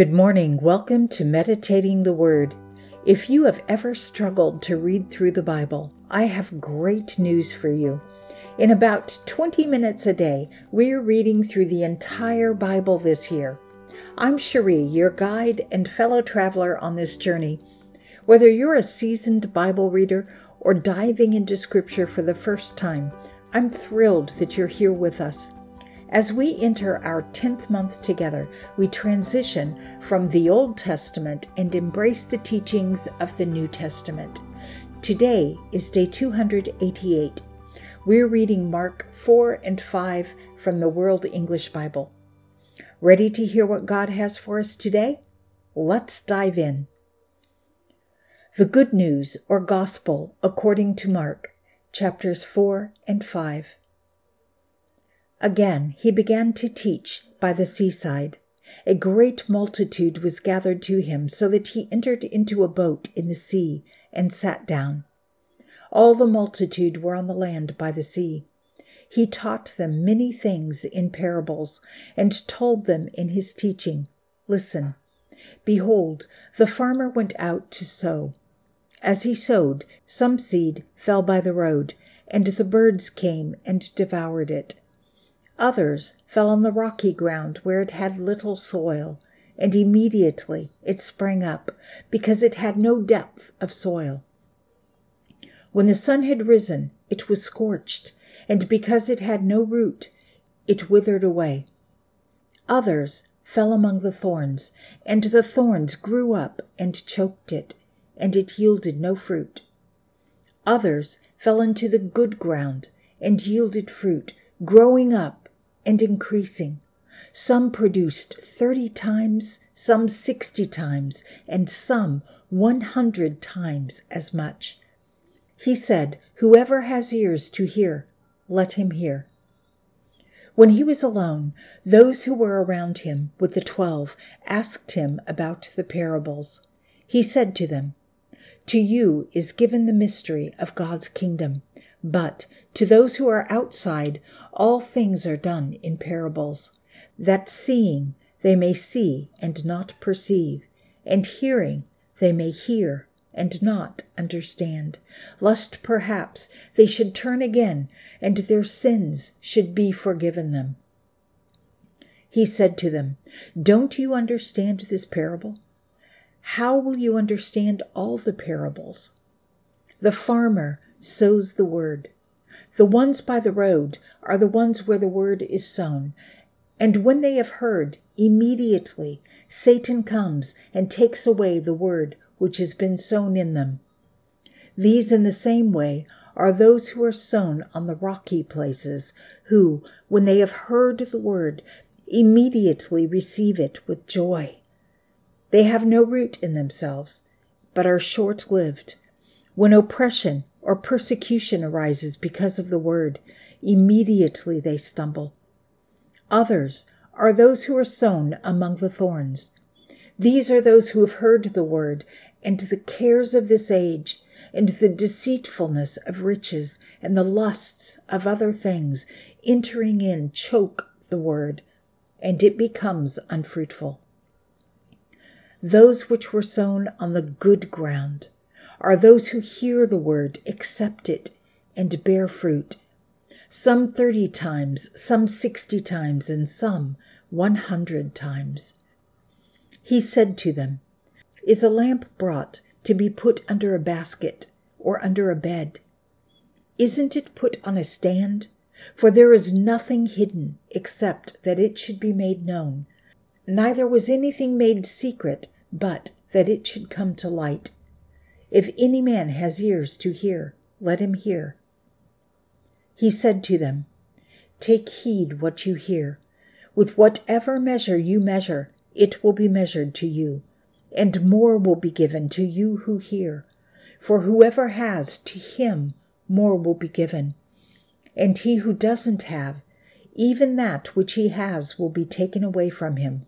Good morning. Welcome to Meditating the Word. If you have ever struggled to read through the Bible, I have great news for you. In about 20 minutes a day, we're reading through the entire Bible this year. I'm Cherie, your guide and fellow traveler on this journey. Whether you're a seasoned Bible reader or diving into Scripture for the first time, I'm thrilled that you're here with us. As we enter our 10th month together, we transition from the Old Testament and embrace the teachings of the New Testament. Today is day 288. We're reading Mark 4 and 5 from the World English Bible. Ready to hear what God has for us today? Let's dive in. The Good News or Gospel according to Mark, chapters 4 and 5. Again he began to teach by the seaside. A great multitude was gathered to him, so that he entered into a boat in the sea and sat down. All the multitude were on the land by the sea. He taught them many things in parables, and told them in his teaching Listen, behold, the farmer went out to sow. As he sowed, some seed fell by the road, and the birds came and devoured it. Others fell on the rocky ground where it had little soil, and immediately it sprang up, because it had no depth of soil. When the sun had risen, it was scorched, and because it had no root, it withered away. Others fell among the thorns, and the thorns grew up and choked it, and it yielded no fruit. Others fell into the good ground and yielded fruit, growing up and increasing. Some produced 30 times, some 60 times, and some 100 times as much. He said, Whoever has ears to hear, let him hear. When he was alone, those who were around him with the twelve asked him about the parables. He said to them, To you is given the mystery of God's kingdom. But to those who are outside, all things are done in parables, that seeing they may see and not perceive, and hearing they may hear and not understand, lest perhaps they should turn again and their sins should be forgiven them. He said to them, Don't you understand this parable? How will you understand all the parables? The farmer sows the word. The ones by the road are the ones where the word is sown. And when they have heard, immediately Satan comes and takes away the word which has been sown in them. These, in the same way, are those who are sown on the rocky places, who, when they have heard the word, immediately receive it with joy. They have no root in themselves, but are short lived. When oppression or persecution arises because of the word, immediately they stumble. Others are those who are sown among the thorns. These are those who have heard the word, and the cares of this age, and the deceitfulness of riches, and the lusts of other things entering in choke the word, and it becomes unfruitful. Those which were sown on the good ground are those who hear the word, accept it, and bear fruit. Some thirty times, some sixty times, and some one hundred times. He said to them, Is a lamp brought to be put under a basket or under a bed? Isn't it put on a stand? For there is nothing hidden except that it should be made known. Neither was anything made secret but that it should come to light. If any man has ears to hear, let him hear. He said to them, Take heed what you hear. With whatever measure you measure, it will be measured to you, and more will be given to you who hear. For whoever has, to him more will be given. And he who doesn't have, even that which he has will be taken away from him.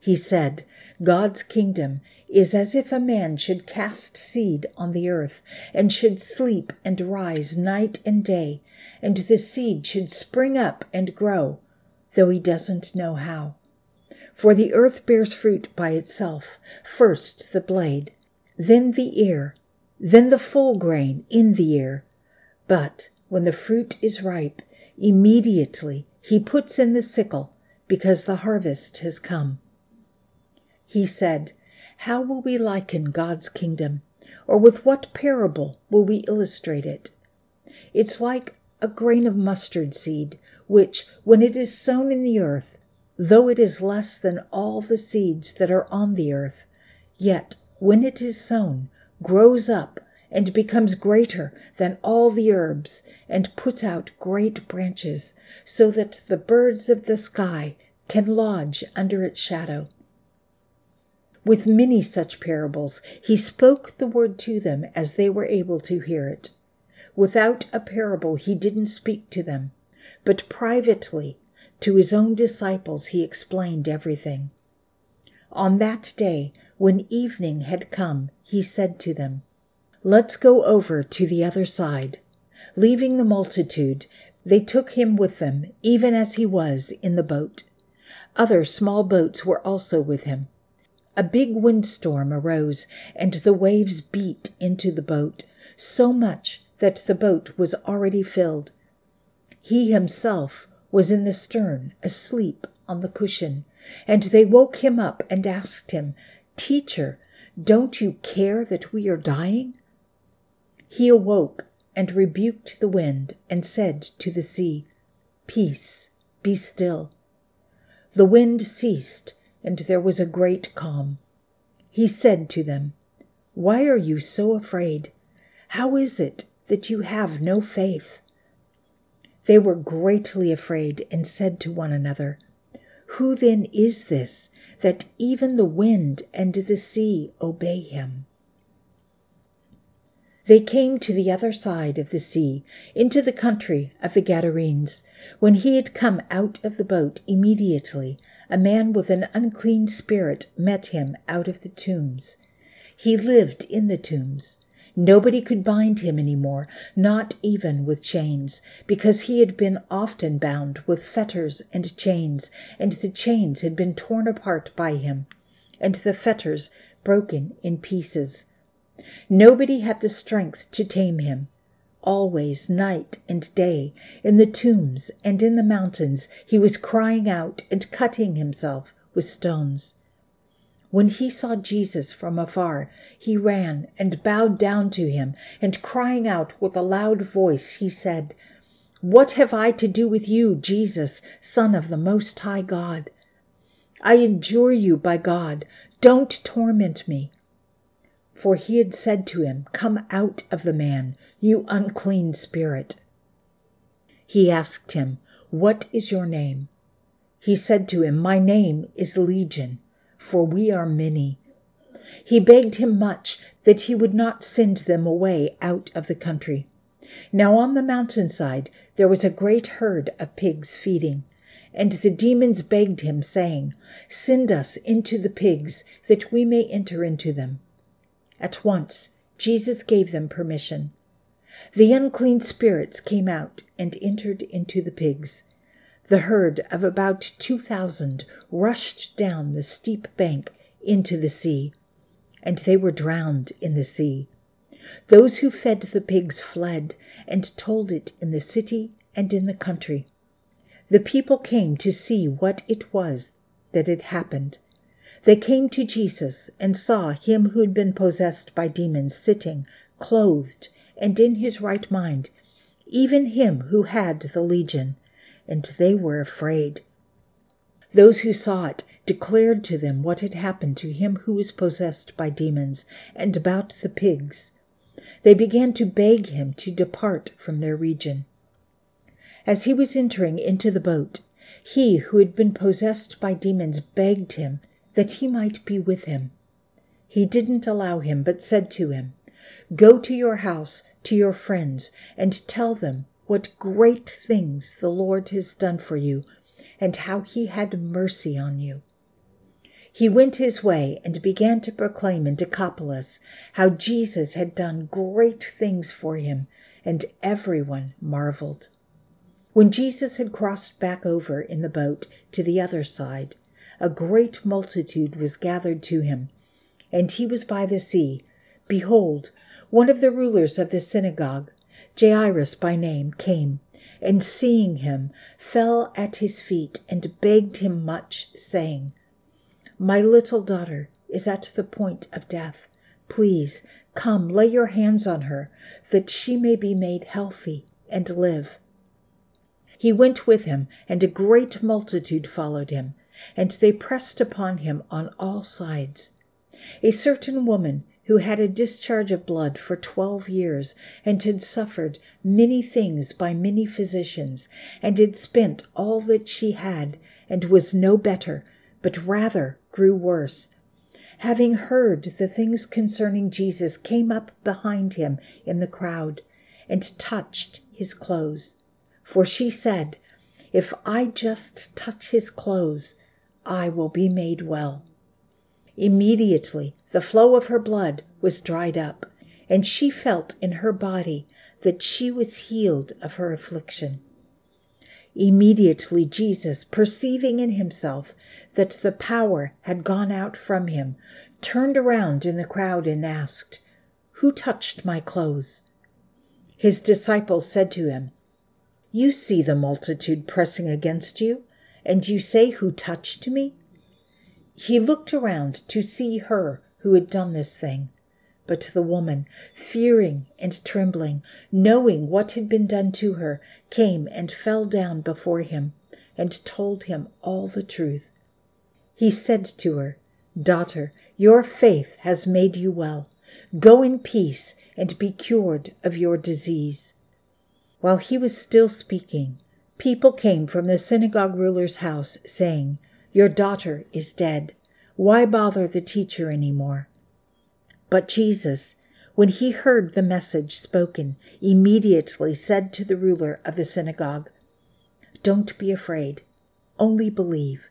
He said, God's kingdom is as if a man should cast seed on the earth, and should sleep and rise night and day, and the seed should spring up and grow, though he doesn't know how. For the earth bears fruit by itself, first the blade, then the ear, then the full grain in the ear. But when the fruit is ripe, immediately he puts in the sickle, because the harvest has come. He said, How will we liken God's kingdom? Or with what parable will we illustrate it? It's like a grain of mustard seed, which, when it is sown in the earth, though it is less than all the seeds that are on the earth, yet when it is sown, grows up and becomes greater than all the herbs, and puts out great branches, so that the birds of the sky can lodge under its shadow. With many such parables, he spoke the word to them as they were able to hear it. Without a parable, he didn't speak to them, but privately to his own disciples he explained everything. On that day, when evening had come, he said to them, Let's go over to the other side. Leaving the multitude, they took him with them, even as he was in the boat. Other small boats were also with him. A big windstorm arose, and the waves beat into the boat, so much that the boat was already filled. He himself was in the stern, asleep on the cushion, and they woke him up and asked him, Teacher, don't you care that we are dying? He awoke and rebuked the wind and said to the sea, Peace, be still. The wind ceased, and there was a great calm. He said to them, Why are you so afraid? How is it that you have no faith. They were greatly afraid and said to one another, Who then is this that even the wind and the sea obey him? They came to the other side of the sea, into the country of the Gadarenes. When he had come out of the boat, immediately a man with an unclean spirit met him out of the tombs. He lived in the tombs Nobody could bind him any more, not even with chains, because he had been often bound with fetters and chains, and the chains had been torn apart by him, and the fetters broken in pieces. Nobody had the strength to tame him. Always, night and day, in the tombs and in the mountains, he was crying out and cutting himself with stones. When he saw Jesus from afar, he ran and bowed down to him, and crying out with a loud voice, he said, What have I to do with you, Jesus, Son of the Most High God? I adjure you by God, don't torment me. For he had said to him, Come out of the man, you unclean spirit. He asked him, What is your name? He said to him, My name is Legion for we are many. He begged him much that he would not send them away out of the country. Now on the mountainside there was a great herd of pigs feeding. And the demons begged him, saying, Send us into the pigs, that we may enter into them. At once Jesus gave them permission. The unclean spirits came out and entered into the pigs the herd of about 2,000 rushed down the steep bank into the sea, and they were drowned in the sea. Those who fed the pigs fled and told it in the city and in the country. The people came to see what it was that had happened. They came to Jesus and saw him who had been possessed by demons sitting, clothed, and in his right mind, even him who had the legion and they were afraid. Those who saw it declared to them what had happened to him who was possessed by demons and about the pigs. They began to beg him to depart from their region. As he was entering into the boat, he who had been possessed by demons begged him that he might be with him. He didn't allow him, but said to him, Go to your house, to your friends, and tell them what great things the Lord has done for you, and how he had mercy on you. He went his way and began to proclaim in Decapolis how Jesus had done great things for him, and everyone marveled. When Jesus had crossed back over in the boat to the other side, a great multitude was gathered to him, and he was by the sea. Behold, one of the rulers of the synagogue, Jairus by name, came, and seeing him, fell at his feet and begged him much, saying, My little daughter is at the point of death. Please come, lay your hands on her, that she may be made healthy and live. He went with him, and a great multitude followed him, and they pressed upon him on all sides. A certain woman who had a discharge of blood for twelve years, and had suffered many things by many physicians, and had spent all that she had, and was no better, but rather grew worse. Having heard the things concerning Jesus, came up behind him in the crowd, and touched his clothes. For she said, If I just touch his clothes, I will be made well. Immediately the flow of her blood was dried up, and she felt in her body that she was healed of her affliction. Immediately Jesus, perceiving in himself that the power had gone out from him, turned around in the crowd and asked, Who touched my clothes? His disciples said to him, You see the multitude pressing against you, and you say, Who touched me? He looked around to see her who had done this thing. But the woman, fearing and trembling, knowing what had been done to her, came and fell down before him and told him all the truth. He said to her, Daughter, your faith has made you well. Go in peace and be cured of your disease. While he was still speaking, people came from the synagogue ruler's house, saying, your daughter is dead. Why bother the teacher any more? But Jesus, when he heard the message spoken, immediately said to the ruler of the synagogue, Don't be afraid, only believe.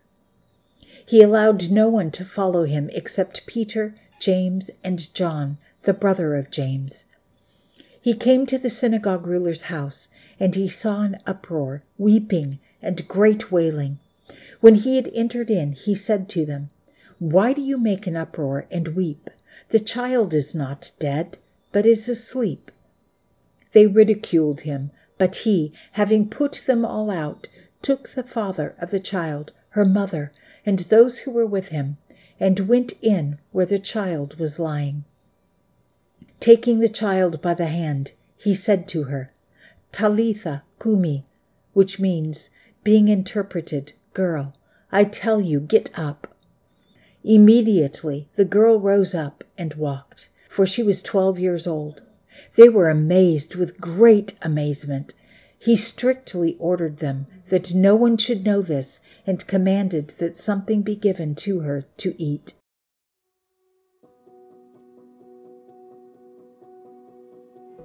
He allowed no one to follow him except Peter, James, and John, the brother of James. He came to the synagogue ruler's house, and he saw an uproar, weeping, and great wailing. When he had entered in, he said to them, Why do you make an uproar and weep? The child is not dead, but is asleep. They ridiculed him, but he, having put them all out, took the father of the child, her mother, and those who were with him, and went in where the child was lying. Taking the child by the hand, he said to her, Talitha cumi, which means, being interpreted, Girl, I tell you, get up. Immediately the girl rose up and walked, for she was twelve years old. They were amazed with great amazement. He strictly ordered them that no one should know this and commanded that something be given to her to eat.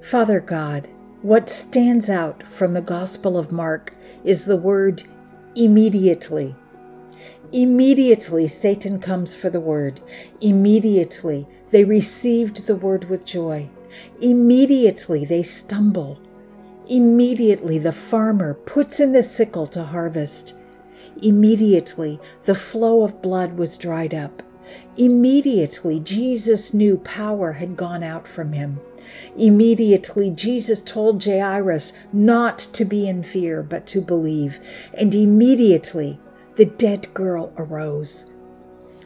Father God, what stands out from the Gospel of Mark is the word immediately. Immediately, Satan comes for the word. Immediately, they received the word with joy. Immediately, they stumble. Immediately, the farmer puts in the sickle to harvest. Immediately, the flow of blood was dried up. Immediately, Jesus knew power had gone out from him. Immediately, Jesus told Jairus not to be in fear, but to believe. And immediately, the dead girl arose.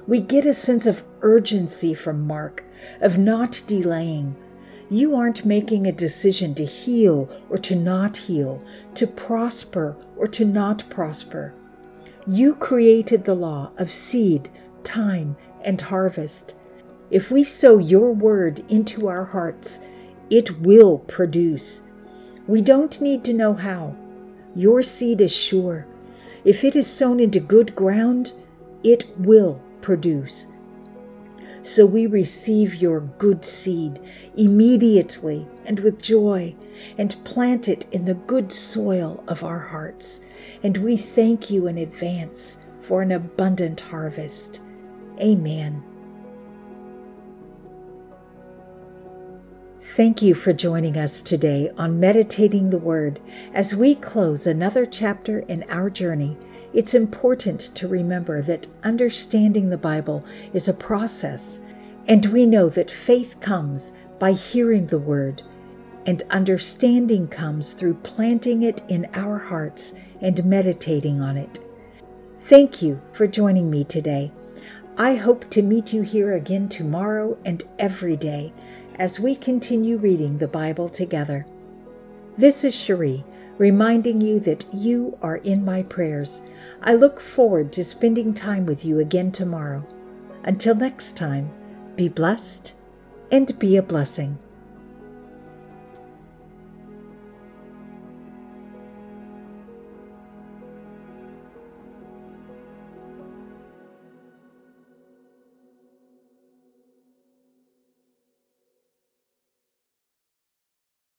We get a sense of urgency from Mark, of not delaying. You aren't making a decision to heal or to not heal, to prosper or to not prosper. You created the law of seed, time, and harvest. If we sow your word into our hearts, it will produce. We don't need to know how. Your seed is sure. If it is sown into good ground, it will produce. So we receive your good seed immediately and with joy and plant it in the good soil of our hearts. And we thank you in advance for an abundant harvest. Amen. Thank you for joining us today on Meditating the Word as we close another chapter in our journey It's important to remember that understanding the Bible is a process, and we know that faith comes by hearing the Word, and understanding comes through planting it in our hearts and meditating on it. Thank you for joining me today. I hope to meet you here again tomorrow and every day as we continue reading the Bible together. This is Cherie, reminding you that you are in my prayers. I look forward to spending time with you again tomorrow. Until next time, be blessed and be a blessing.